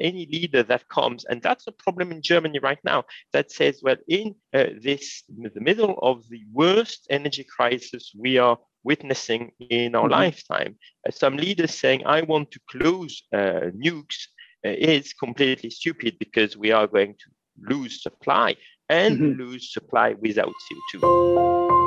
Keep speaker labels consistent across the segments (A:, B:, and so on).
A: any leader that comes, and that's a problem in Germany right now, that says, well, in uh, this the middle of the worst energy crisis we are witnessing in our mm-hmm. lifetime, uh, some leaders saying, I want to close uh, nukes uh, is completely stupid because we are going to lose supply and mm-hmm. lose supply without CO2.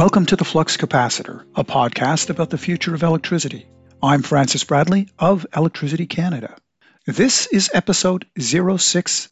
B: Welcome to the Flux Capacitor, a podcast about the future of electricity. I'm Francis Bradley of Electricity Canada. This is episode 060,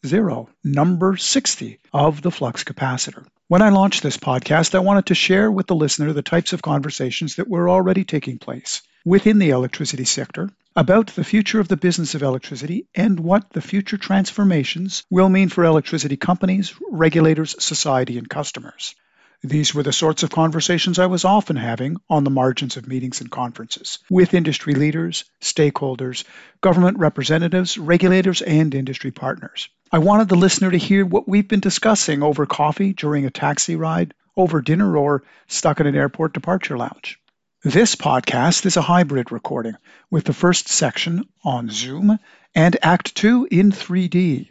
B: number 60 of the Flux Capacitor. When I launched this podcast, I wanted to share with the listener the types of conversations that were already taking place within the electricity sector about the future of the business of electricity and what the future transformations will mean for electricity companies, regulators, society, and customers. These were the sorts of conversations I was often having on the margins of meetings and conferences with industry leaders, stakeholders, government representatives, regulators, and industry partners. I wanted the listener to hear what we've been discussing over coffee during a taxi ride, over dinner, or stuck in an airport departure lounge. This podcast is a hybrid recording with the first section on Zoom and Act 2 in 3D.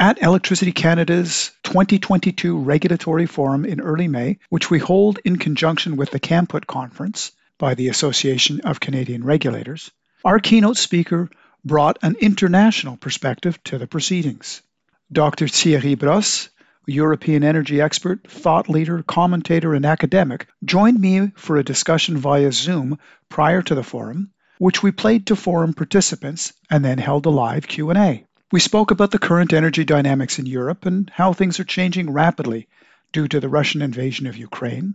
B: At Electricity Canada's 2022 Regulatory Forum in early May, which we hold in conjunction with the CAMPUT conference by the Association of Canadian Regulators, our keynote speaker brought an international perspective to the proceedings. Dr. Thierry Bros, European energy expert, thought leader, commentator, and academic, joined me for a discussion via Zoom prior to the forum, which we played to forum participants and then held a live Q&A. We spoke about the current energy dynamics in Europe and how things are changing rapidly due to the Russian invasion of Ukraine,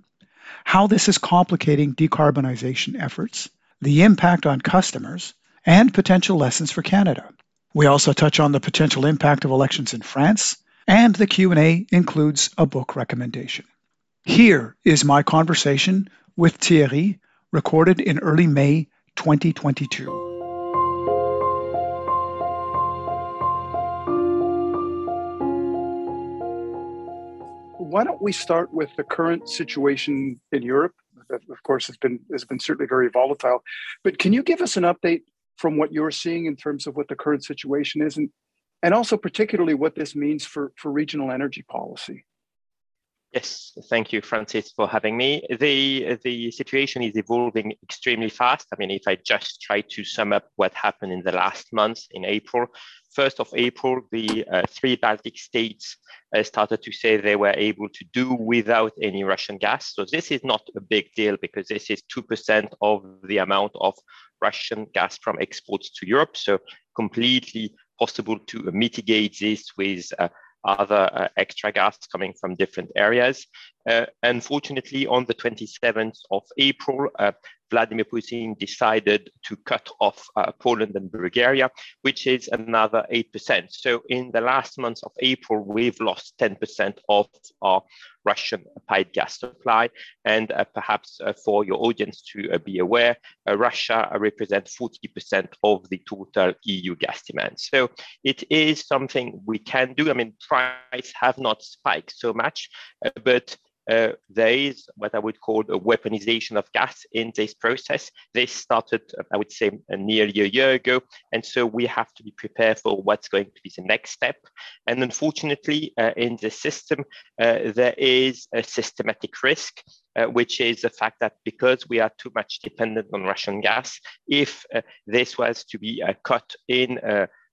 B: how this is complicating decarbonization efforts, the impact on customers, and potential lessons for Canada. We also touch on the potential impact of elections in France, and the Q&A includes a book recommendation. Here is my conversation with Thierry, recorded in early May 2022.
C: Why don't we start with the current situation in Europe? That, of course, has been has been certainly very volatile. But can you give us an update from what you're seeing in terms of what the current situation is, and and also particularly what this means for for regional energy policy?
A: Yes, thank you, Francis, for having me. The, the situation is evolving extremely fast. I mean, if I just try to sum up what happened in the last month in April, 1st of April, the uh, three Baltic states uh, started to say they were able to do without any Russian gas. So this is not a big deal because this is 2% of the amount of Russian gas from exports to Europe. So completely possible to mitigate this with uh, other uh, extra gas coming from different areas. Uh, unfortunately, on the 27th of April, uh, Vladimir Putin decided to cut off uh, Poland and Bulgaria, which is another 8%. So in the last months of April, we've lost 10% of our Russian pipe gas supply. And uh, perhaps uh, for your audience to uh, be aware, uh, Russia represents 40% of the total EU gas demand. So it is something we can do. I mean, prices have not spiked so much, uh, but uh, there is what I would call a weaponization of gas in this process. This started, I would say, nearly a year ago. And so we have to be prepared for what's going to be the next step. And unfortunately, uh, in the system, uh, there is a systematic risk. Uh, which is the fact that because we are too much dependent on Russian gas, if uh, this was to be uh, cut in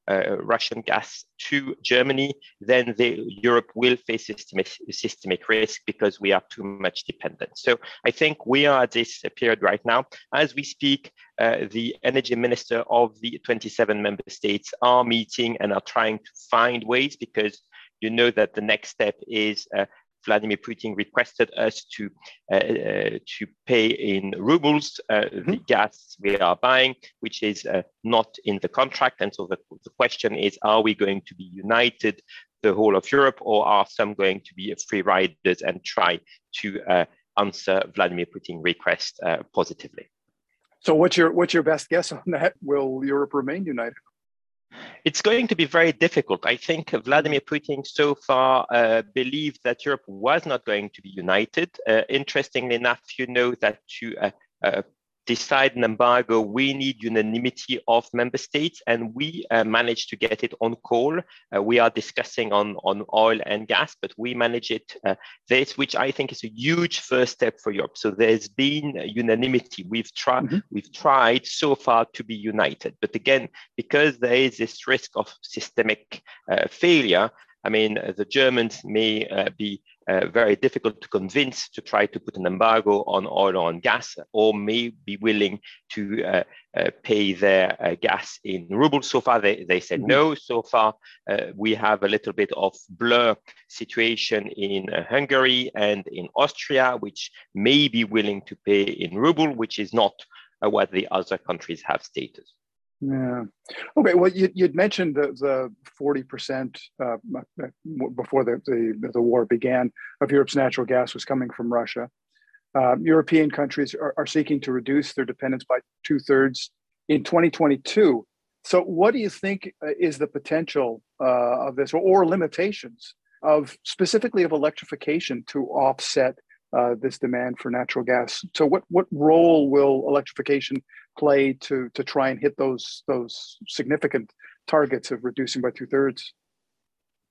A: Russian gas to Germany, then the, Europe will face systemic, systemic risk because we are too much dependent. So I think we are at this period right now. As we speak, uh, the energy minister of the 27 member states are meeting and are trying to find ways because you know that the next step is uh, Vladimir Putin requested us to uh, uh, to pay in rubles uh, mm-hmm. the gas we are buying, which is not in the contract. And so the, the question is, are we going to be united the whole of Europe, or are some going to be free riders and try to answer Vladimir Putin's request positively?
C: So what's your what's your best guess on that? Will Europe remain united?
A: It's going to be very difficult. I think Vladimir Putin so far uh, believed that Europe was not going to be united. Uh, interestingly enough, you know that to decide an embargo, we need unanimity of member states, and we uh, managed to get it on call. Uh, we are discussing on, on oil and gas, but we manage it uh, this, which I think is a huge first step for Europe. So there's been unanimity. We've tried, mm-hmm. we've tried so far to be united, but again, because there is this risk of systemic uh, failure. I mean, the Germans may uh, be uh, very difficult to convince to try to put an embargo on oil or on gas, or may be willing to uh, uh, pay their uh, gas in rubles. So far, they, they said mm-hmm. no. So far, uh, we have a little bit of blur situation in Hungary and in Austria, which may be willing to pay in ruble, which is not what the other countries have stated.
C: Yeah. Okay. Well, you, would mentioned the forty percent uh, before the, the, the war began of Europe's natural gas was coming from Russia. Uh, European countries are, are, seeking to reduce their dependence by two thirds in 2022. So, what do you think uh, is the potential uh, of this, or, or limitations of specifically of electrification to offset uh, this demand for natural gas. So, what what role will electrification play to to try and hit those those significant targets of reducing by two thirds?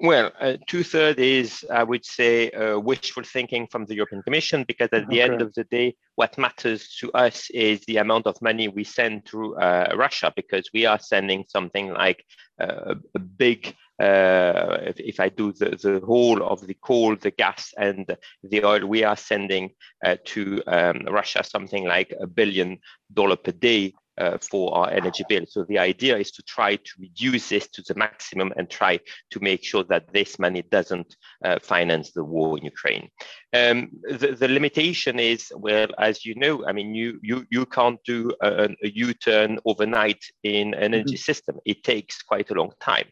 A: Well, uh, two thirds is, I would say, uh, wishful thinking from the European Commission, because at the okay. end of the day, what matters to us is the amount of money we send to uh, Russia, because we are sending something like uh, a big if, if, I do the, the whole of the coal, the gas, and the oil, we are sending uh, to um, Russia something like a billion dollar per day uh, for our energy bill. So the idea is to try to reduce this to the maximum and try to make sure that this money doesn't uh, finance the war in Ukraine. Um, the, the, limitation is, well, as you know, I mean, you you you can't do a, a U-turn overnight in an energy mm-hmm. system. It takes quite a long time.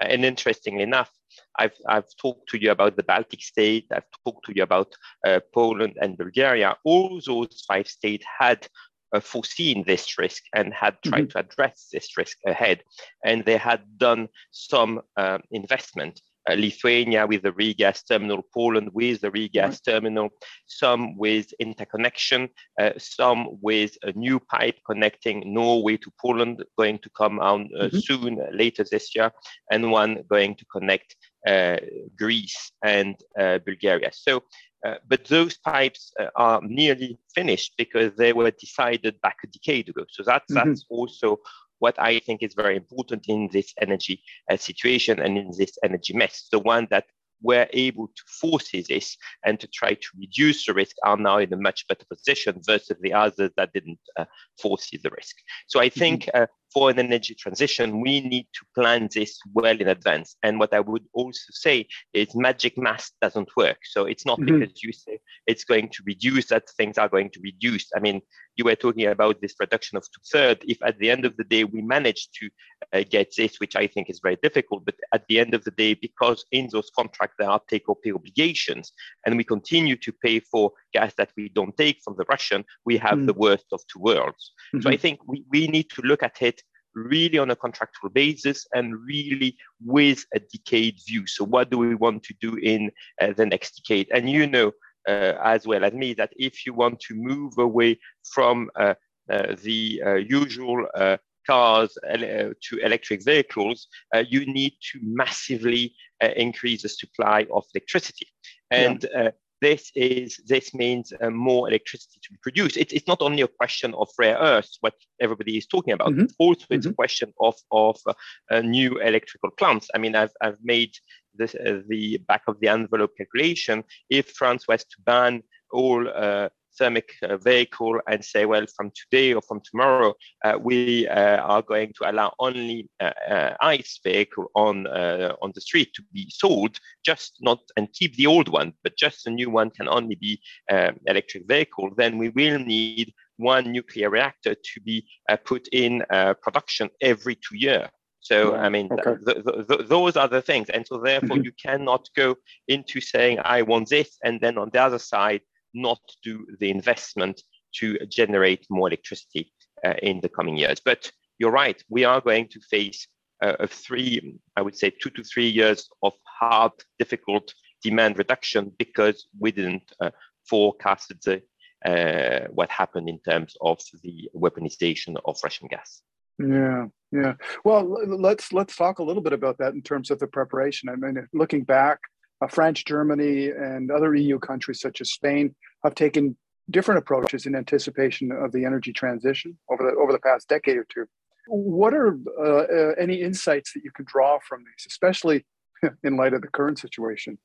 A: And interestingly enough, I've, I've talked to you about the Baltic state, I've talked to you about uh, Poland and Bulgaria. All those five states had uh, foreseen this risk and had tried mm-hmm. to address this risk ahead. And they had done some uh, investment. Uh, Lithuania with the regas terminal, Poland with the regas mm-hmm. terminal, some with interconnection, uh, some with a new pipe connecting Norway to Poland going to come out uh, mm-hmm. soon, uh, later this year, and one going to connect Greece and Bulgaria. So uh, but those pipes uh, are nearly finished because they were decided back a decade ago. So that's, mm-hmm. that's also what I think is very important in this energy uh, situation and in this energy mess. The one that were able to foresee this and to try to reduce the risk are now in a much better position versus the others that didn't uh, foresee the risk. So I think mm-hmm. For an energy transition, we need to plan this well in advance. And what I would also say is magic math doesn't work. So it's not mm-hmm. because you say it's going to reduce that things are going to reduce. I mean, you were talking about this reduction of two thirds. If at the end of the day we manage to uh, get this, which I think is very difficult, but at the end of the day, because in those contracts there are take or pay obligations, and we continue to pay for gas that we don't take from the Russian, we have mm-hmm. the worst of two worlds. Mm-hmm. So I think we, we need to look at it really on a contractual basis and really with a decade view. So, what do we want to do in uh, the next decade? And you know uh, as well as me that if you want to move away from uh, uh the uh, usual uh, cars to electric vehicles, you need to massively increase the supply of electricity. And yeah this is this means uh, more electricity to be produced. It, it's not only a question of rare earths, what everybody is talking about. Mm-hmm. Also, it's mm-hmm. a question of of uh, new electrical plants. I mean, I've I've made this, uh, the back of the envelope calculation. If France was to ban all uh, thermic uh, vehicle and say, well, from today or from tomorrow, uh, we uh, are going to allow only ICE vehicle on uh, on the street to be sold, just not and keep the old one, but just the new one can only be um, electric vehicle. Then we will need one nuclear reactor to be put in production every two years. So I mean, okay. th- th- th- those are the things, and so therefore mm-hmm. you cannot go into saying I want this, and then on the other side not do the investment to generate more electricity uh, in the coming years. But you're right, we are going to face uh, a three, I would say, two to three years of hard, difficult demand reduction because we didn't uh, forecast the, uh, what happened in terms of the weaponization of Russian gas.
C: Yeah, yeah. Well, let's let's talk a little bit about that in terms of the preparation. I mean, looking back, uh, France, Germany, and other EU countries such as Spain have taken different approaches in anticipation of the energy transition over the over the past decade or two. What are uh, uh, any insights that you could draw from these, especially in light of the current situation?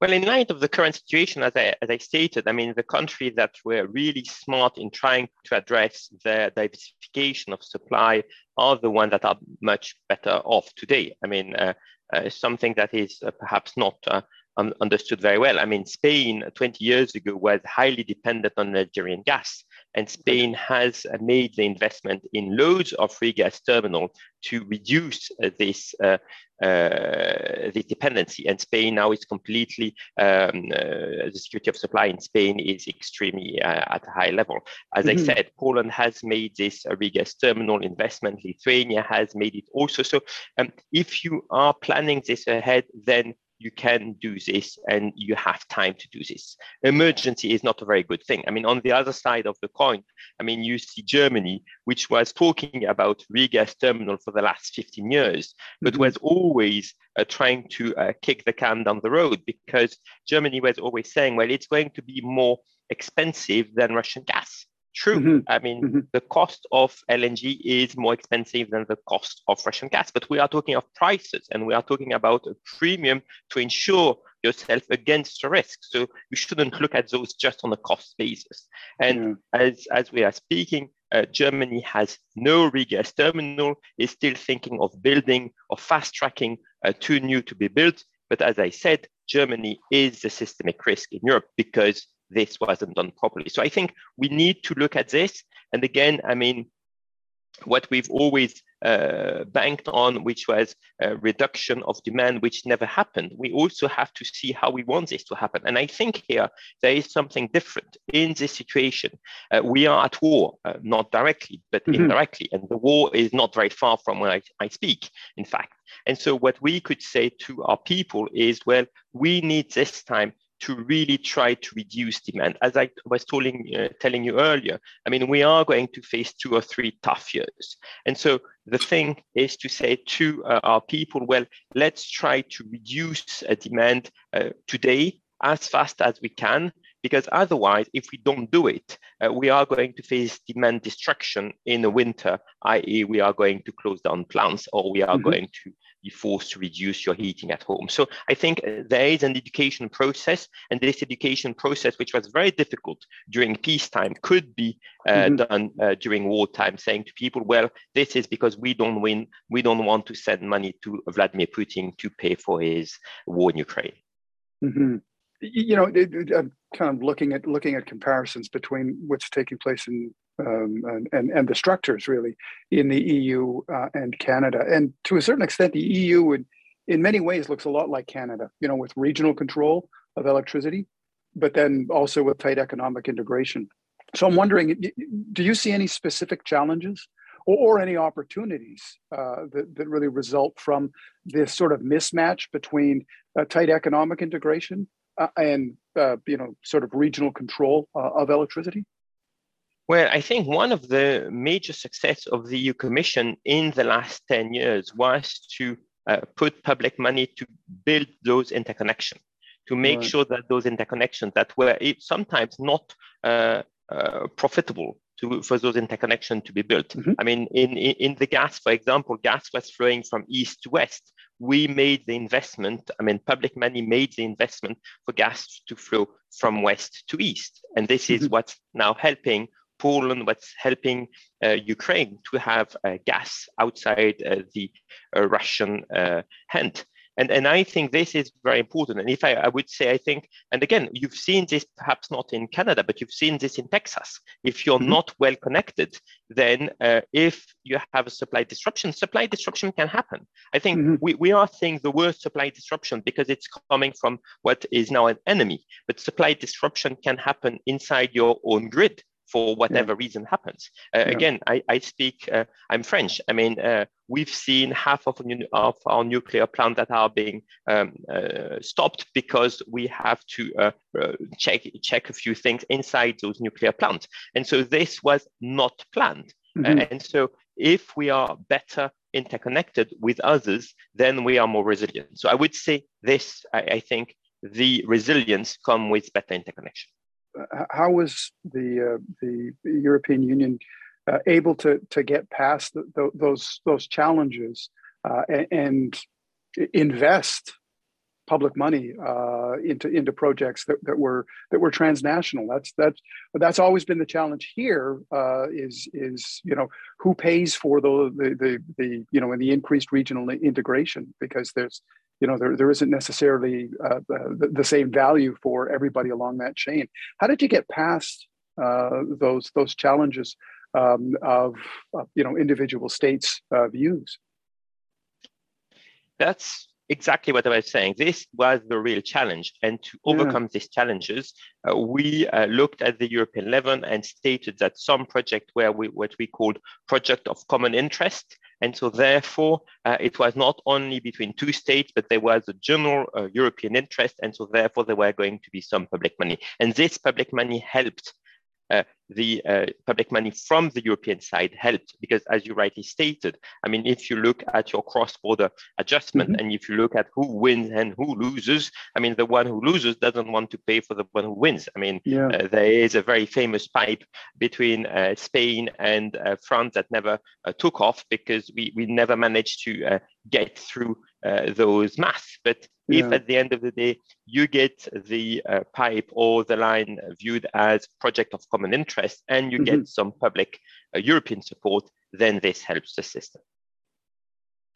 A: Well, in light of the current situation, as I, as I stated, I mean, the countries that were really smart in trying to address the diversification of supply are the ones that are much better off today. I mean, uh, uh, something that is uh, perhaps not uh, understood very well. I mean, Spain 20 years ago was highly dependent on Nigerian gas, and Spain has uh, made the investment in loads of regas terminal to reduce uh, this uh, uh, the dependency. And Spain now is completely um, uh, the security of supply in Spain is extremely uh, at a high level. As mm-hmm. I said, Poland has made this regas terminal investment. Lithuania has made it also. So um, if you are planning this ahead, then you can do this and you have time to do this. Emergency is not a very good thing. I mean, on the other side of the coin, I mean, you see Germany, which was talking about regas terminal for the last 15 years, but mm-hmm. was always uh, trying to uh, kick the can down the road because Germany was always saying, well, it's going to be more expensive than Russian gas. True. Mm-hmm. I mean, mm-hmm. the cost of LNG is more expensive than the cost of Russian gas, but we are talking of prices and we are talking about a premium to ensure yourself against the risk. So you shouldn't look at those just on a cost basis. And yeah. as, as we are speaking, uh, Germany has no regas terminal, is still thinking of building or fast tracking uh, two new to be built. But as I said, Germany is a systemic risk in Europe because this wasn't done properly. So I think we need to look at this. And again, I mean, what we've always uh, banked on, which was a reduction of demand, which never happened. We also have to see how we want this to happen. And I think here there is something different in this situation. Uh, we are at war, uh, not directly, but mm-hmm. indirectly. And the war is not very far from where I, I speak, in fact. And so what we could say to our people is, well, we need this time to really try to reduce demand. As I was telling, uh, telling you earlier, I mean, we are going to face two or three tough years. And so the thing is to say to uh, our people, well, let's try to reduce uh, demand uh, today as fast as we can, because otherwise, if we don't do it, uh, we are going to face demand destruction in the winter, i.e., we are going to close down plants or we are mm-hmm. going to be forced to reduce your heating at home. So I think uh, there is an education process, and this education process, which was very difficult during peacetime, could be uh, mm-hmm. done uh, during wartime, saying to people, well, this is because we don't win, we don't want to send money to Vladimir Putin to pay for his war in Ukraine.
C: Mm-hmm. You know, I'm kind of looking at looking at comparisons between what's taking place in um, and, and, and, the structures really in the EU uh, and Canada. And to a certain extent, the EU would, in many ways looks a lot like Canada, you know, with regional control of electricity, but then also with tight economic integration. So I'm wondering, do you see any specific challenges or, or any opportunities uh, that, that really result from this sort of mismatch between tight economic integration uh, and, uh, you know, sort of regional control uh, of electricity?
A: Well, I think one of the major success of the EU Commission in the last 10 years was to uh, put public money to build those interconnections, to make right. sure that those interconnections that were sometimes not uh, uh, profitable to, for those interconnections to be built. Mm-hmm. I mean, in, in, the gas, for example, gas was flowing from east to west. We made the investment, I mean, public money made the investment for gas to flow from west to east. And this mm-hmm. is what's now helping Poland was helping uh, Ukraine to have uh, gas outside uh, the uh, Russian uh, hand. And, and I think this is very important. And if I, I, would say, I think, and again, you've seen this perhaps not in Canada, but you've seen this in Texas. If you're mm-hmm. not well connected, then uh, if you have a supply disruption, supply disruption can happen. I think mm-hmm. we, we are seeing the worst supply disruption because it's coming from what is now an enemy. But supply disruption can happen inside your own grid for whatever yeah. reason happens. Uh, yeah. Again, I, I speak, uh, I'm French. I mean, uh, we've seen half of, of, our nuclear plants that are being um, uh, stopped because we have to uh, uh, check, check a few things inside those nuclear plants. And so this was not planned. Mm-hmm. and so if we are better interconnected with others, then we are more resilient. So I would say this, I, I think the resilience come with better interconnection.
C: How was the, uh, the European Union uh, able to, to get past the, the, those, those challenges uh, and, and, invest public money uh, into into projects that, that were that were transnational. That's that's that's always been the challenge here. Uh, is is you know who pays for the, the the the you know in the increased regional integration because there's you know there, there isn't necessarily uh, the, the, same value for everybody along that chain how did you get past uh, those those challenges um, of, of, you know individual states uh, views
A: that's exactly what I was saying. This was the real challenge. And to overcome yeah. these challenges, uh, we uh, looked at the European level and stated that some projects were we, what we called project of common interest. And so therefore, uh, it was not only between two states, but there was a general uh, European interest. And so therefore, there were going to be some public money. And this public money helped uh, the uh, public money from the European side helped because, as you rightly stated, I mean, if you look at your cross-border adjustment mm-hmm. and if you look at who wins and who loses, I mean, the one who loses doesn't want to pay for the one who wins. I mean, yeah. uh, there is a very famous pipe between uh, Spain and uh, France that never uh, took off because we, we never managed to uh, get through those maths. But yeah. if at the end of the day you get the pipe or the line viewed as project of common interest, and you mm-hmm. get some public uh, European support, then this helps the system.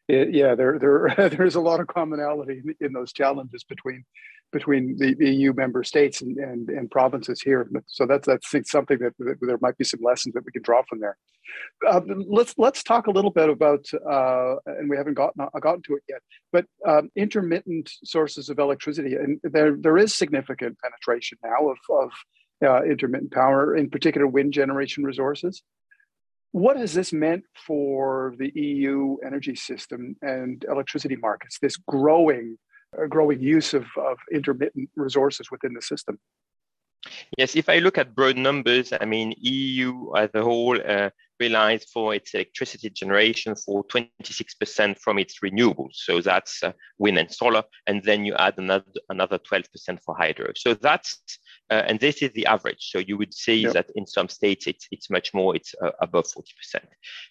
C: yeah, there, there, there's a lot of commonality in, in those challenges between between the, the, EU member states and, and, and, provinces here. So that's that's something that, that, there might be some lessons that we can draw from there. Uh, let's let's talk a little bit about, uh, and we haven't gotten gotten to it yet, but um, intermittent sources of electricity, and there there is significant penetration now of, of uh, intermittent power, in particular wind generation resources. What has this meant for the EU energy system and electricity markets? This growing, uh, growing use of, of intermittent resources within the system.
A: Yes, if I look at broad numbers, I mean, EU as a whole uh, relies for its electricity generation for 26% from its renewables. So that's uh, wind and solar, and then you add another another 12% for hydro. So that's uh, and this is the average. So you would see yep. that in some states it's it's much more. It's uh, above 40%.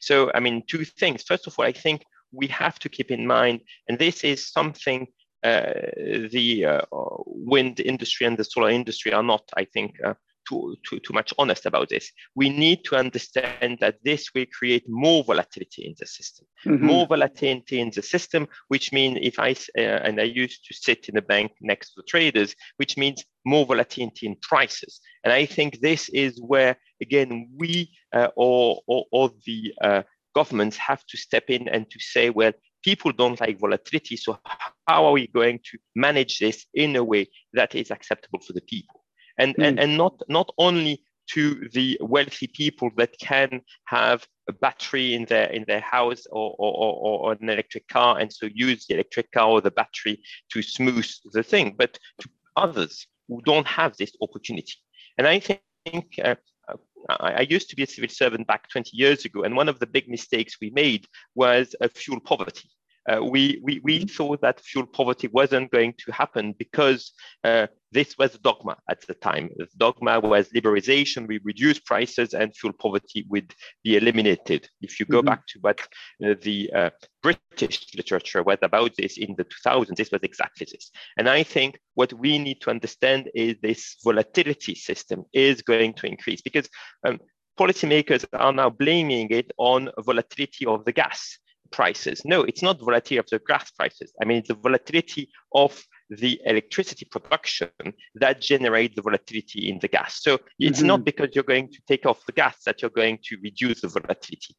A: So I mean, two things. First of all, I think we have to keep in mind, and this is something the uh, wind industry and the solar industry are not, I think, uh, too, too, too much honest about this. We need to understand that this will create more volatility in the system, mm-hmm. more volatility in the system, which means if I, uh, and I used to sit in a bank next to the traders, which means more volatility in prices. And I think this is where, again, we uh, or, or, or, the uh, governments have to step in and to say, well, people don't like volatility. So how are we going to manage this in a way that is acceptable for the people? and, mm. and, and not, not only to the wealthy people that can have a battery in their in their house or, or, or, or, an electric car and so use the electric car or the battery to smooth the thing but to others who don't have this opportunity and i think uh, I, I used to be a civil servant back 20 years ago and one of the big mistakes we made was a fuel poverty uh, we, we, we thought that fuel poverty wasn't going to happen because uh, this was dogma at the time. The dogma was liberalization, we reduce prices and fuel poverty would be eliminated. If you go mm-hmm. back to what uh, the uh, British literature was about this in the 2000s, this was exactly this. And I think what we need to understand is this volatility system is going to increase because um, policymakers are now blaming it on volatility of the gas prices. No, it's not volatility of the gas prices. I mean, it's the volatility of the electricity production that generates the volatility in the gas. So it's mm-hmm. not because you're going to take off the gas that you're going to reduce the volatility.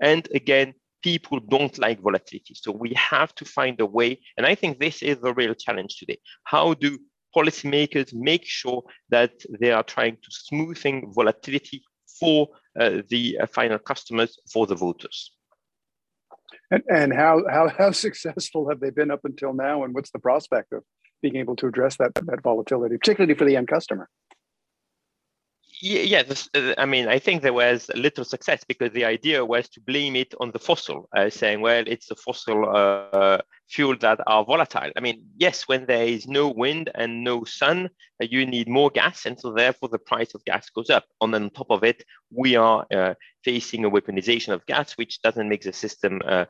A: And again, people don't like volatility. So we have to find a way. And I think this is the real challenge today. How do policymakers make sure that they are trying to smoothing volatility for uh, the uh, final customers, for the voters.
C: And, and how, how, how successful have they been up until now? And what's the prospect of being able to address that, that volatility, particularly for the end customer?
A: Yeah, this, uh, I mean, I think there was little success because the idea was to blame it on the fossil, uh, saying, well, it's the fossil uh, fuel that are volatile. I mean, yes, when there is no wind and no sun, uh, you need more gas, and so therefore the price of gas goes up. And on top of it, we are uh, facing a weaponization of gas, which doesn't make the system uh,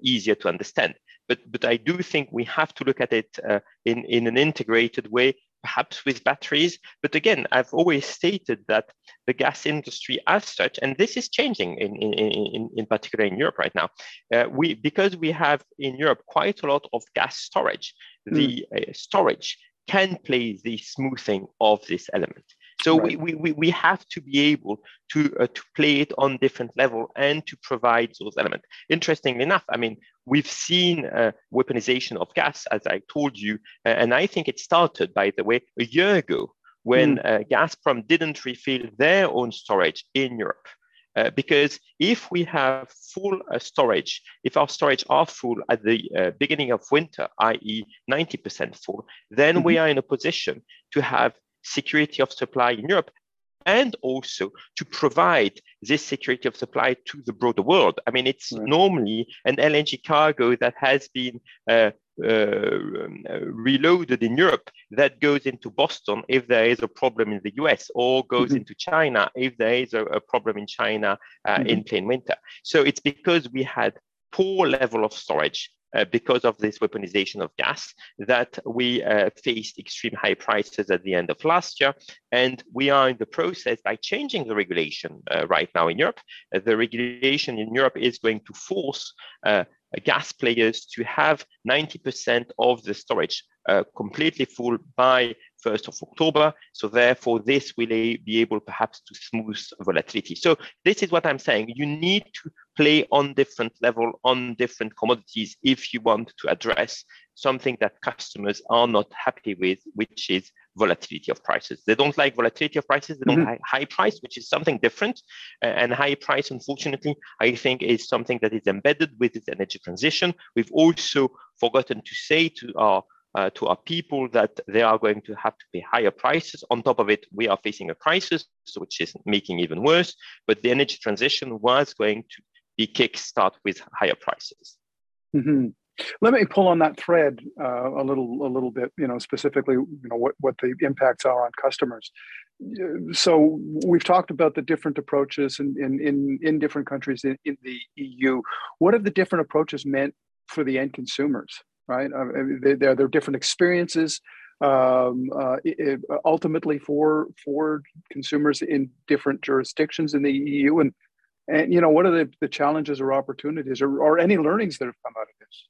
A: easier to understand. But, but I do think we have to look at it in, in an integrated way perhaps with batteries. But again, I've always stated that the gas industry as such, and this is changing in, in, in, in particular in Europe right now, uh, we because we have in Europe quite a lot of gas storage, mm. the uh, storage can play the smoothing of this element. So right. we, we, we have to be able to, uh, to play it on different level and to provide those elements. Interestingly enough, I mean, we've seen uh, weaponization of gas, as I told you, uh, and I think it started, by the way, a year ago when mm. Gazprom didn't refill their own storage in Europe. Uh, because if we have full uh, storage, if our storage are full at the uh, beginning of winter, i.e. 90% full, then mm-hmm. we are in a position to have security of supply in Europe and also to provide this security of supply to the broader world. I mean, it's right. normally an LNG cargo that has been uh, uh, reloaded in Europe that goes into Boston if there is a problem in the US, or goes mm-hmm. into China if there is a, a problem in China uh, mm-hmm. in plain winter. So it's because we had poor level of storage because of this weaponization of gas that we uh, faced extreme high prices at the end of last year. And we are in the process by changing the regulation uh, right now in Europe. Uh, the regulation in Europe is going to force uh, gas players to have 90% of the storage uh, completely full by 1st of October. So therefore, this will be able perhaps to smooth volatility. So this is what I'm saying. You need to play on different level on different commodities if you want to address something that customers are not happy with, which is volatility of prices. They don't like volatility of prices. They don't mm-hmm. like high price, which is something different. and high price, unfortunately, I think is something that is embedded with this energy transition. We've also forgotten to say to our uh, to our people that they are going to have to pay higher prices. On top of it, we are facing a crisis, which is making even worse. But the energy transition was going to be kickstart with higher prices.
C: Mm-hmm. Let me pull on that thread uh, a little, a little bit. You know, specifically, you know, what what the impacts are on customers. So we've talked about the different approaches in in in, in different countries in, in the EU. What have the different approaches meant for the end consumers? Right, there there are different experiences. Um, uh, it, ultimately, for for consumers in different jurisdictions in the EU, and and you know, what are the, the challenges or opportunities or, or any learnings that have come out of this?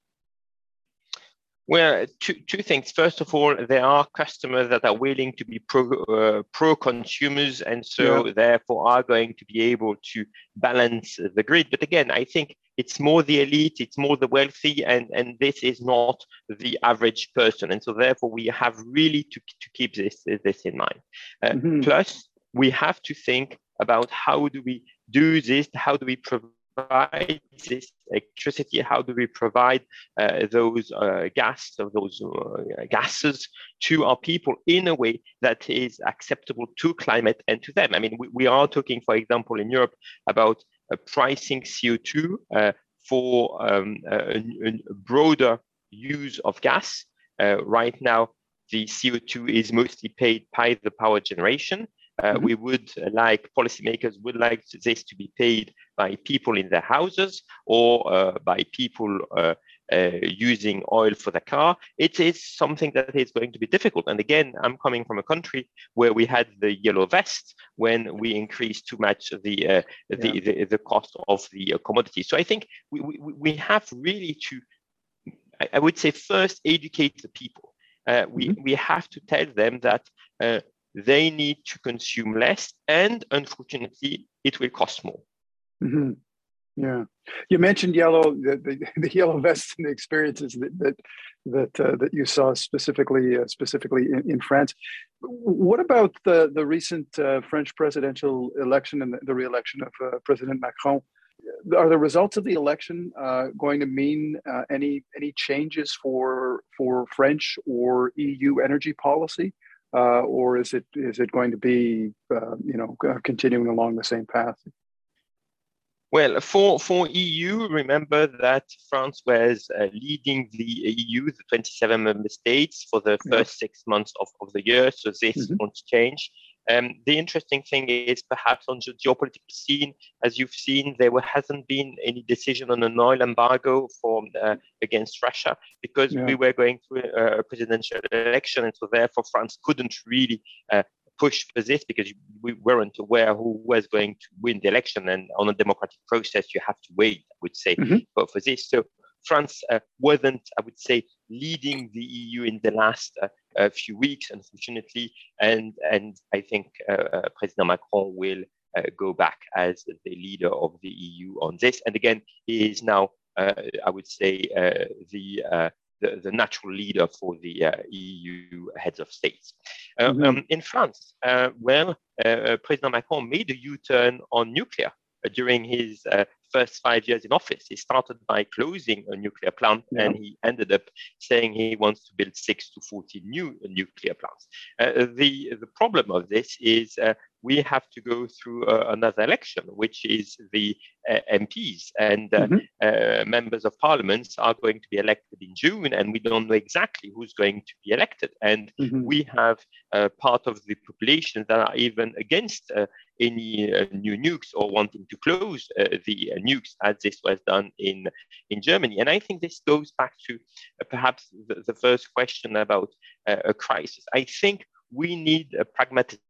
A: Well, two, two things. First of all, there are customers that are willing to be pro, uh, pro consumers and so yeah. therefore are going to be able to balance the grid. But again, I think it's more the elite, it's more the wealthy, and, and this is not the average person. And so therefore we have really to, to keep this, this in mind. Uh, mm-hmm. Plus, we have to think about how do we do this? How do we provide this electricity? How do we provide uh, those uh, gas, those uh, gases to our people in a way that is acceptable to climate and to them? I mean, we, we are talking, for example, in Europe about pricing CO2 uh, for um, a, a, broader use of gas. Uh, right now, the CO2 is mostly paid by the power generation. Uh, mm-hmm. We would like policymakers would like this to be paid by people in their houses or uh, by people uh, uh, using oil for the car. It is something that is going to be difficult. And again, I'm coming from a country where we had the yellow vest when we increased too much the uh, the, yeah. the, the cost of the commodity. So I think we, we, we have really to, I would say, first educate the people. we mm-hmm. we have to tell them that they need to consume less, and unfortunately, it will cost more.
C: Mm-hmm. Yeah, you mentioned yellow, the, the, the yellow vest and the experiences that that that, uh, that you saw specifically uh, specifically in, in, France. What about the the recent uh, French presidential election and the, the re-election of uh, President Macron? Are the results of the election uh, going to mean uh, any any changes for for French or EU energy policy, or is it is it going to be you know continuing along the same path?
A: Well, for, for EU, remember that France was uh, leading the EU, the 27 member states, for the first six months of, of the year. So this mm-hmm. won't change. Um, the interesting thing is perhaps on the geopolitical scene, as you've seen, there hasn't been any decision on an oil embargo for, uh, against Russia because yeah. we were going through a, a, presidential election, and so therefore France couldn't really uh, push for this because we weren't aware who was going to win the election. And on a democratic process, you have to wait, I would say, mm-hmm. for, for this. So France uh, wasn't, I would say, leading the EU in the last uh, uh, few weeks, unfortunately. And, and I think uh, uh, President Macron will uh, go back as the leader of the EU on this. And again, he is now, I would say, the the, the natural leader for the uh, EU heads of states. Uh, mm-hmm. um, in France, uh, well, uh, President Macron made a U-turn on nuclear during his first five years in office. He started by closing a nuclear plant yeah. and he ended up saying he wants to build six to 40 new nuclear plants. Uh, the, the problem of this is uh, we have to go through uh, another election, which is the uh, MPs and uh, mm-hmm. Uh, members of parliaments are going to be elected in June, and we don't know exactly who's going to be elected. And mm-hmm. we have uh, part of the population that are even against uh, any new nukes or wanting to close the nukes, as this was done in in Germany. And I think this goes back to perhaps the, the, first question about a crisis. I think we need a pragmatism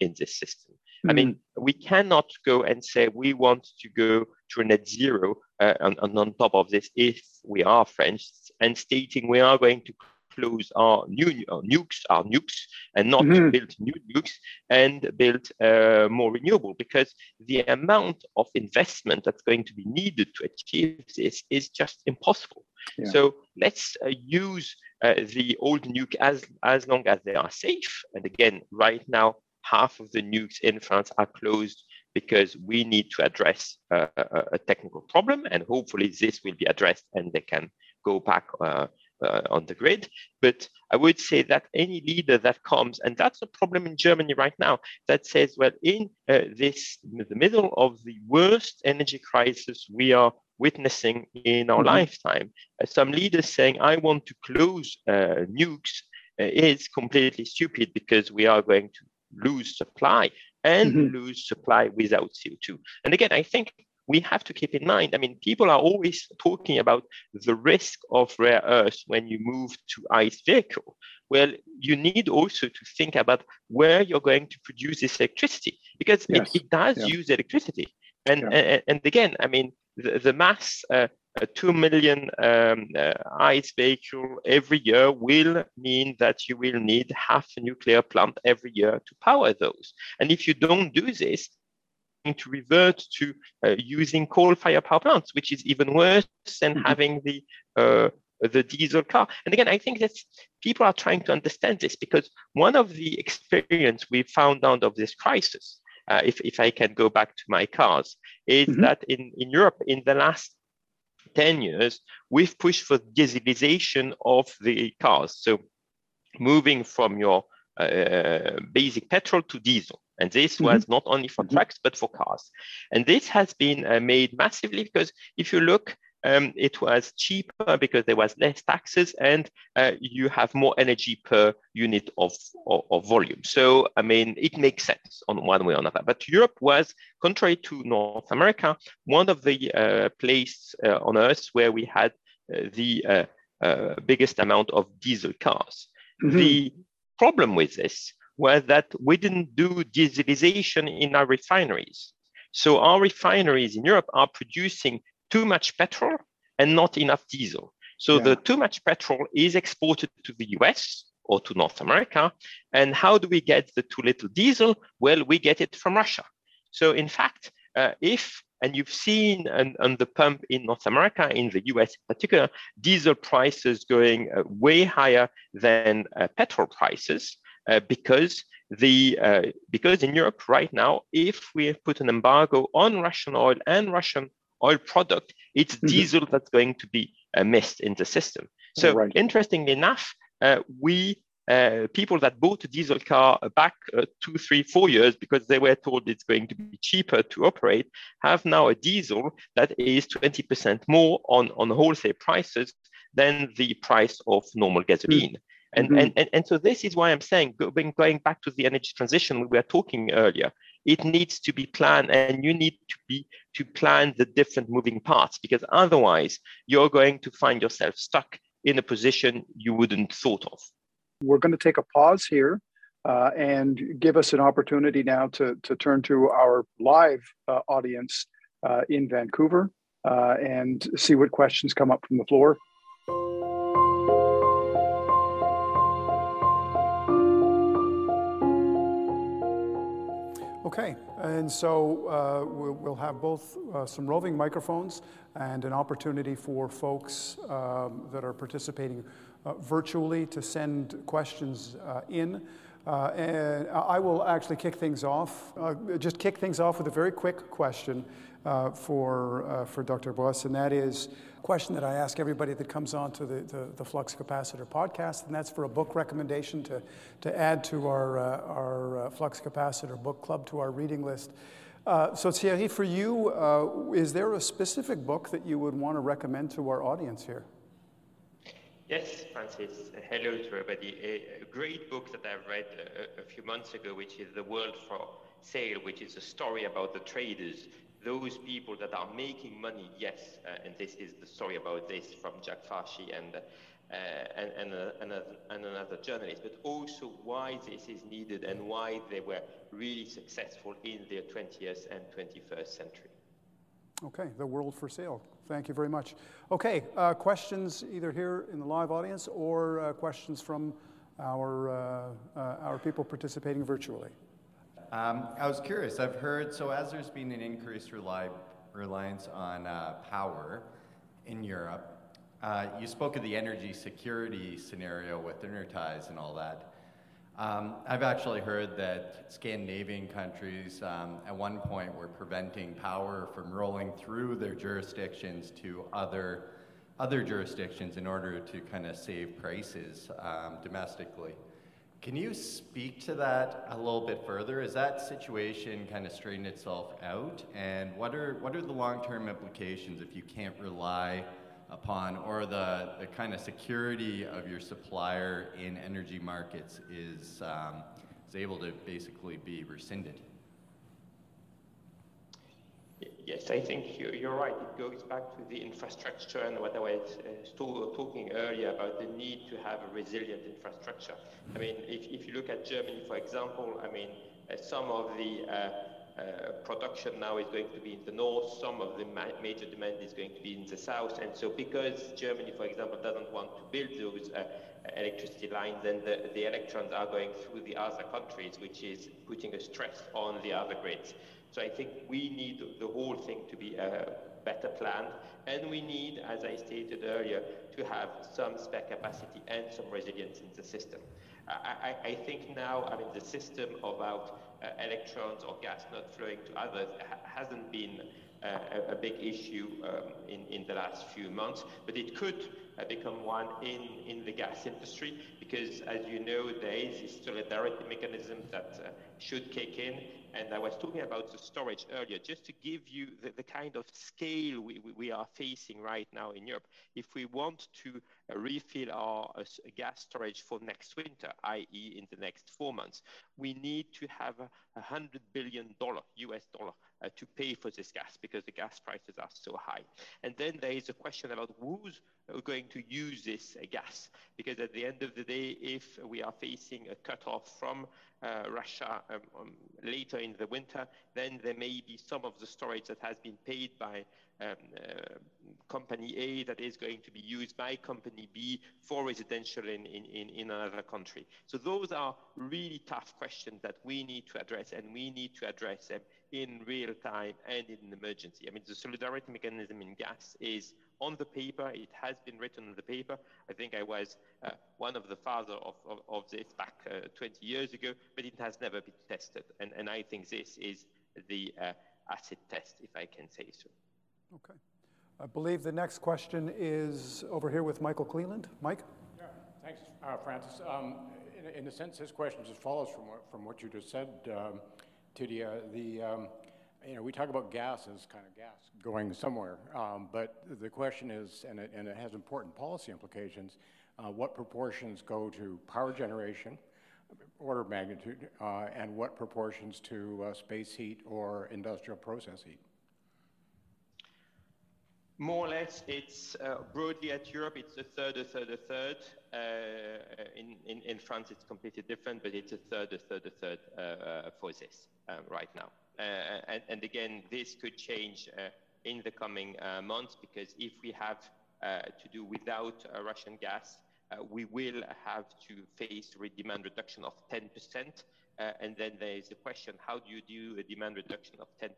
A: in this system. Mm-hmm. I mean, hmm. we cannot go and say we want to go to a net zero, uh, and, and, on top of this, if we are French, and stating we are going to close our new our nukes, our nukes, and not mm-hmm. build new nukes and build uh, more renewable, because the amount of investment that's going to be needed to achieve this is just impossible. Yeah. So let's uh, use uh, the old nuke as, as long as they are safe. And again, right now, half of the nukes in France are closed because we need to address uh, a, a, technical problem. And hopefully this will be addressed and they can go back uh, uh, on the grid. But I would say that any leader that comes, and that's a problem in Germany right now, that says, well, in uh, this the middle of the worst energy crisis we are witnessing in our mm-hmm. lifetime, uh, some leaders saying, I want to close uh, nukes uh, is completely stupid because we are going to lose supply and mm-hmm. lose supply without CO2. And again, I think we have to keep in mind, I mean, people are always talking about the risk of rare earths when you move to ICE vehicle. Well, you need also to think about where you're going to produce this electricity because yes. it, it, does yeah. use electricity. And, yeah. and, and again, I mean, the, the mass uh, 2 million um, uh, ICE vehicle every year will mean that you will need half a nuclear plant every year to power those. And if you don't do this, to revert to uh, using coal-fired power plants, which is even worse than mm-hmm. having the uh, the diesel car. And again, I think that people are trying to understand this because one of the experience we found out of this crisis, uh, if, if I can go back to my cars, is mm-hmm. that in, in Europe, in the last 10 years, we've pushed for dieselization of the cars. So moving from your uh, basic petrol to diesel. And this mm-hmm. was not only for mm-hmm. trucks, but for cars. And this has been uh, made massively because if you look, um, it was cheaper because there was less taxes and uh, you have more energy per unit of, of, of, volume. So, I mean, it makes sense on one way or another. But Europe was, contrary to North America, one of the uh, places uh, on Earth where we had uh, the uh, uh, biggest amount of diesel cars. Mm-hmm. The problem with this was that we didn't do dieselization in our refineries. So our refineries in Europe are producing too much petrol and not enough diesel. So yeah. the too much petrol is exported to the US or to North America. And how do we get the too little diesel? Well, we get it from Russia. So in fact, uh, if And you've seen on, on the pump in North America, in the US in particular, diesel prices going uh, way higher than uh, petrol prices because the uh, because in Europe right now, if we put an embargo on Russian oil and Russian oil product, it's mm-hmm. diesel that's going to be uh, missed in the system. So right. interestingly enough, uh, we uh, people that bought a diesel car back uh, two, three, four years because they were told it's going to be cheaper to operate have now a diesel that is 20% more on, on wholesale prices than the price of normal gasoline. Mm-hmm. And, mm-hmm. and, and, and so this is why I'm saying, going, going back to the energy transition we were talking earlier, it needs to be planned and you need to be to plan the different moving parts because otherwise you're going to find yourself stuck in a position you wouldn't thought of.
C: We're going to take a pause here uh, and give us an opportunity now to, to turn to our live uh, audience uh, in Vancouver uh, and see what questions come up from the floor. Okay, and so uh, we'll have both uh, some roving microphones and an opportunity for folks um, that are participating uh, virtually to send questions uh, in. Uh, and I will actually kick things off, uh, just kick things off with a very quick question for, for Dr. Bros, and that is, a question that I ask everybody that comes on to the, the, the, Flux Capacitor podcast, and that's for a book recommendation to, to add to our, uh, our uh, Flux Capacitor book club, to our reading list. Uh, so Thierry, for you, uh, is there a specific book that you would want to recommend to our audience here?
A: Yes, Francis. Hello to everybody. A, a great book that I read a, a, few months ago, which is The World for Sale, which is a story about the traders those people that are making money, yes, uh, and this is the story about this from Jack Farchy and, uh, and, and, uh, another, and another journalist, but also why this is needed and why they were really successful in the 20th and 21st century.
C: Okay, the world for sale. Thank you very much. Okay, uh, questions either here in the live audience or uh, questions from our, uh, our people participating virtually.
D: Um, I was curious. I've heard so as there's been an increased rely, reliance on uh, power in Europe. Uh, you spoke of the energy security scenario with interties and all that. Um, I've actually heard that Scandinavian countries um, at one point were preventing power from rolling through their jurisdictions to other other jurisdictions in order to kind of save prices um, domestically. Can you speak to that a little bit further? Is that situation kind of straightened itself out? And what are, what are the long term implications if you can't rely upon, or the, the kind of security of your supplier in energy markets is, um, is able to basically be rescinded?
A: Yes, I think you're right. It goes back to the infrastructure and what I was talking earlier about the need to have a resilient infrastructure. I mean, if, if you look at Germany, for example, I mean, uh, some of the uh, uh, production now is going to be in the north, some of the ma major demand is going to be in the south. And so because Germany, for example, doesn't want to build those uh, electricity lines, then the, the electrons are going through the other countries, which is putting a stress on the other grids. So I think we need the whole thing to be uh, better planned, and we need, as I stated earlier, to have some spare capacity and some resilience in the system. I, I, think now, I mean, the system about uh, electrons or gas not flowing to others ha hasn't been uh, a, a, big issue um, in, in the last few months, but it could uh, become one in, in the gas industry because, as you know, there is a solidarity mechanism that uh, should kick in and I was talking about the storage earlier, just to give you the, the kind of scale we, we, are facing right now in Europe. If we want to uh, refill our uh, gas storage for next winter, i.e. in the next four months, we need to have a hundred billion dollar US dollar uh, to pay for this gas because the gas prices are so high. And then there is a question about who's uh, going to use this gas because at the end of the day, if we are facing a cutoff from uh, Russia um, um, later in the winter, then there may be some of the storage that has been paid by um, uh, company A that is going to be used by company B for residential in, in, in another country. So those are really tough questions that we need to address and we need to address them in real time and in an emergency. I mean, the solidarity mechanism in gas is on the paper. It has been written on the paper. I think I was uh, one of the father of, of, of this back uh, 20 years ago, but it has never been tested. And, and I think this is the uh, acid test, if I can say so.
B: Okay. I believe the next question is over here with Michael Cleland. Mike?
E: Yeah, thanks, uh, Francis. Um, in, in, a sense, his question just follows from what, from what you just said, um, Thierry. The, um, you know, we talk about gas as kind of gas going somewhere, um, but the question is, and it, and it has important policy implications, uh, what proportions go to power generation, order of magnitude, uh, and what proportions to uh, space heat or industrial process heat?
A: More or less, it's uh, broadly at Europe, it's a third, a third, a third. Uh, in, in, in, France, it's completely different, but it's a third, a third, a third for this um, right now. Uh, and, and, again, this could change uh, in the coming months because if we have to do without Russian gas, uh, we will have to face a demand reduction of 10%. Uh, and then there is the question, how do you do a demand reduction of 10%?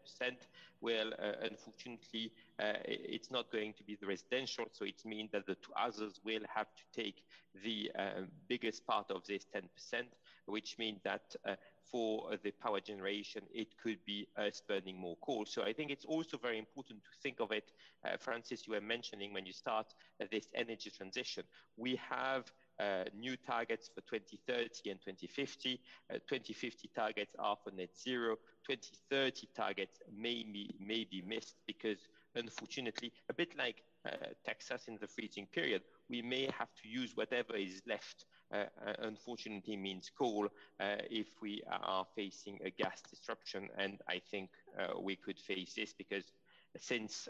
A: Well, uh, unfortunately, uh, it's not going to be the residential, so it means that the two others will have to take the uh, biggest part of this 10%, which means that uh, for the power generation, it could be us burning more coal. So I think it's also very important to think of it, uh, Francis, you were mentioning when you start this energy transition. We have uh, new targets for 2030 and 2050. Uh, 2050 targets are for net zero. 2030 targets may be, may be missed because, unfortunately, a bit like uh, Texas in the freezing period, we may have to use whatever is left. Uh, uh, unfortunately, means coal if we are facing a gas disruption. And I think we could face this because since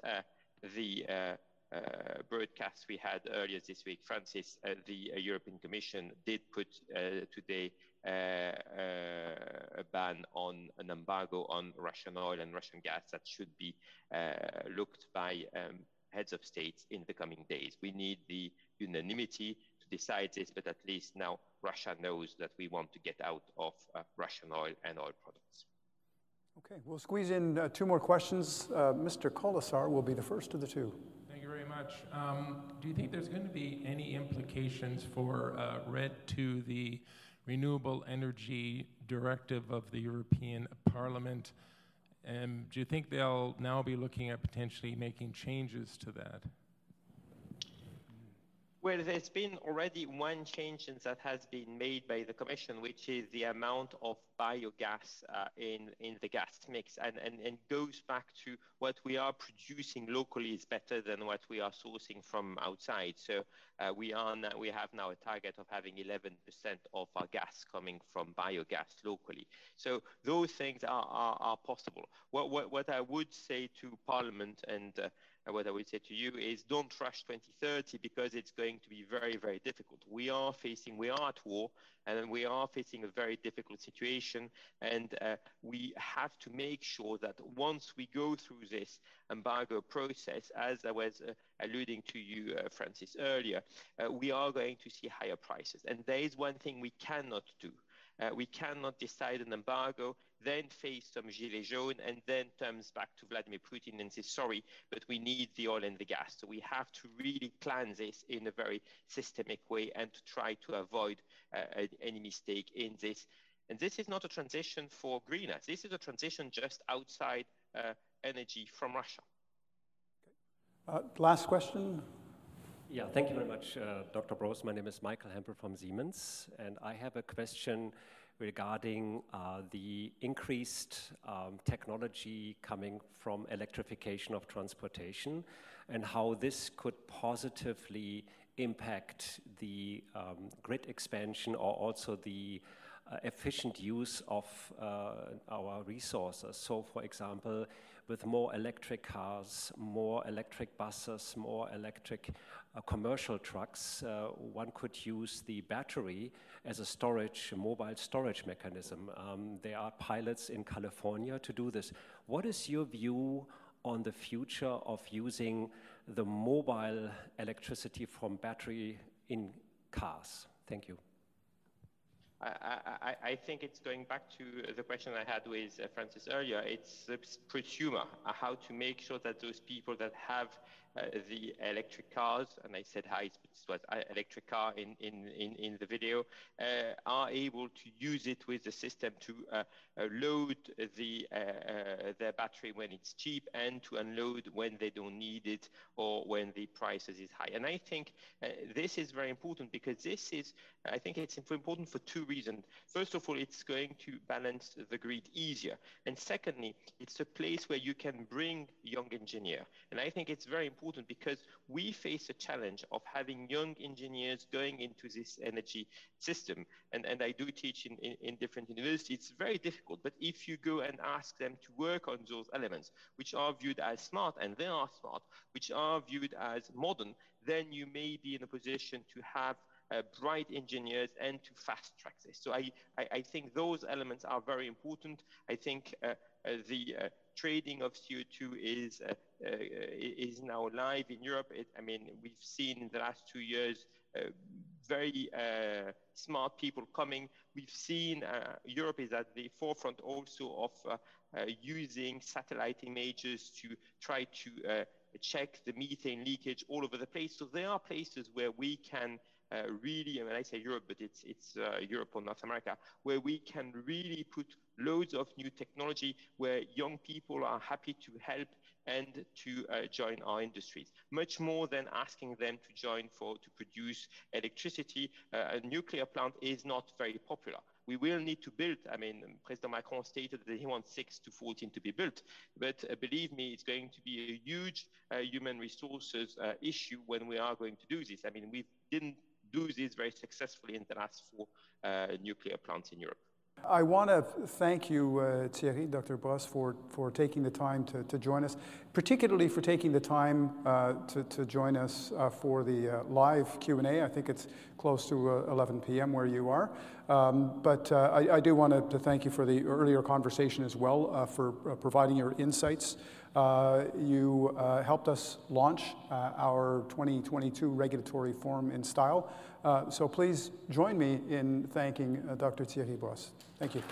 A: the uh, broadcast we had earlier this week, Francis, uh, the uh, European Commission did put uh, today uh, uh, a ban on an embargo on Russian oil and Russian gas that should be looked by um, heads of states in the coming days. We need the unanimity to decide this, but at least now Russia knows that we want to get out of Russian oil and oil products.
B: Okay, we'll squeeze in uh, two more questions. Uh, Mr. Kolesar will be the first of the two.
F: Thank you very much. Um, do you think there's going to be any implications for uh, RED to the Renewable Energy Directive of the European Parliament? And do you think they'll now be looking at potentially making changes to that?
A: Well, there's been already one change that has been made by the Commission, which is the amount of biogas uh, in, in the gas mix and, and, and goes back to what we are producing locally is better than what we are sourcing from outside. So uh, we, are now, we have now a target of having 11% of our gas coming from biogas locally. So those things are, are, are possible. What, what, what I would say to Parliament and uh, what I would say to you is don't rush 2030 because it's going to be very, very difficult. We are facing, we are at war, and we are facing a very difficult situation. And uh, we have to make sure that once we go through this embargo process, as I was uh, alluding to you, uh, Francis, earlier, uh, we are going to see higher prices. And there is one thing we cannot do. Uh, we cannot decide an embargo, then face some gilets jaunes, and then turns back to Vladimir Putin and says, sorry, but we need the oil and the gas. So we have to really plan this in a very systemic way and to try to avoid uh, any mistake in this. And this is not a transition for greener. This is a transition just outside uh, energy from Russia.
B: Okay. Uh, last question.
G: Yeah, thank you very much, uh, Dr. Bros. My name is Michael Hempel from Siemens, and I have a question regarding uh, the increased um, technology coming from electrification of transportation and how this could positively impact the um, grid expansion or also the uh, efficient use of uh, our resources. So, for example, with more electric cars, more electric buses, more electric uh, commercial trucks, uh, one could use the battery as a storage, mobile storage mechanism. Um, there are pilots in California to do this. What is your view on the future of using the mobile electricity from battery in cars? Thank you.
A: I, I, think it's going back to the question I had with uh, Francis earlier. It's the prosumer, uh, how to make sure that those people that have Uh, the electric cars, and I said hi, it was electric car in, in, in, in the video, uh, are able to use it with the system to uh, uh load the, uh, their battery when it's cheap and to unload when they don't need it or when the prices is high. And I think this is very important because this is, I think it's important for two reasons. First of all, it's going to balance the grid easier. And secondly, it's a place where you can bring young engineer. And I think it's very important important because we face a challenge of having young engineers going into this energy system. And, and I do teach in, in, in different universities. It's very difficult, but if you go and ask them to work on those elements, which are viewed as smart, and they are smart, which are viewed as modern, then you may be in a position to have uh, bright engineers and to fast track this. So I, I, I, think those elements are very important. I think uh, uh, the uh, trading of CO2 is uh, uh, is now live in Europe. It, I mean, we've seen in the last two years very smart people coming. We've seen Europe is at the forefront also of using satellite images to try to check the methane leakage all over the place. So there are places where we can uh, really, when I say Europe, but it's, it's uh, Europe or North America, where we can really put loads of new technology where young people are happy to help and to uh, join our industries. Much more than asking them to join for to produce electricity, uh, a nuclear plant is not very popular. We will need to build, I mean, President Macron stated that he wants 6 to 14 to be built, but uh, believe me, it's going to be a huge uh, human resources issue when we are going to do this. I mean, we didn't do this very successfully in the last four uh, nuclear plants in Europe.
B: I want to thank you, uh, Thierry, Dr. Bros, for, for taking the time to, to join us, particularly for taking the time uh, to, to join us uh, for the uh, live Q&A. I think it's close to uh, 11 p.m. where you are. Um, but uh, I, I, do want to, to, thank you for the earlier conversation as well, for providing your insights. You helped us launch our 2022 regulatory form in style. Uh, so please join me in thanking uh, Dr. Thierry Bros. Thank you.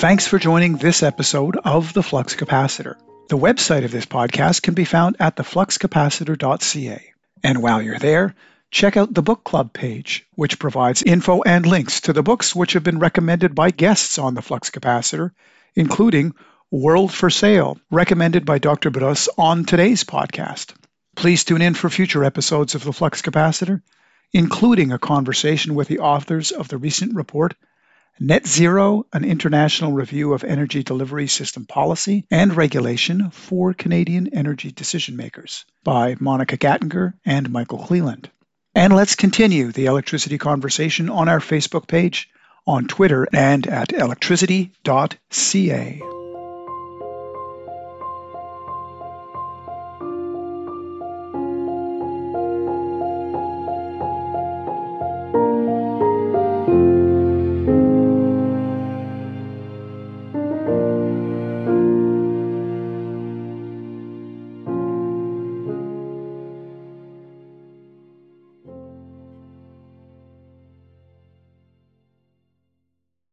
B: Thanks for joining this episode of The Flux Capacitor. The website of this podcast can be found at thefluxcapacitor.ca. And while you're there, check out the book club page, which provides info and links to the books which have been recommended by guests on the Flux Capacitor, including World for Sale, recommended by Dr. Bros on today's podcast. Please tune in for future episodes of the Flux Capacitor, including a conversation with the authors of the recent report, Net Zero, an international review of energy delivery system policy and regulation for Canadian energy decision makers, by Monica Gattinger and Michael Cleland. And let's continue the electricity conversation on our Facebook page, on Twitter, and at electricity.ca.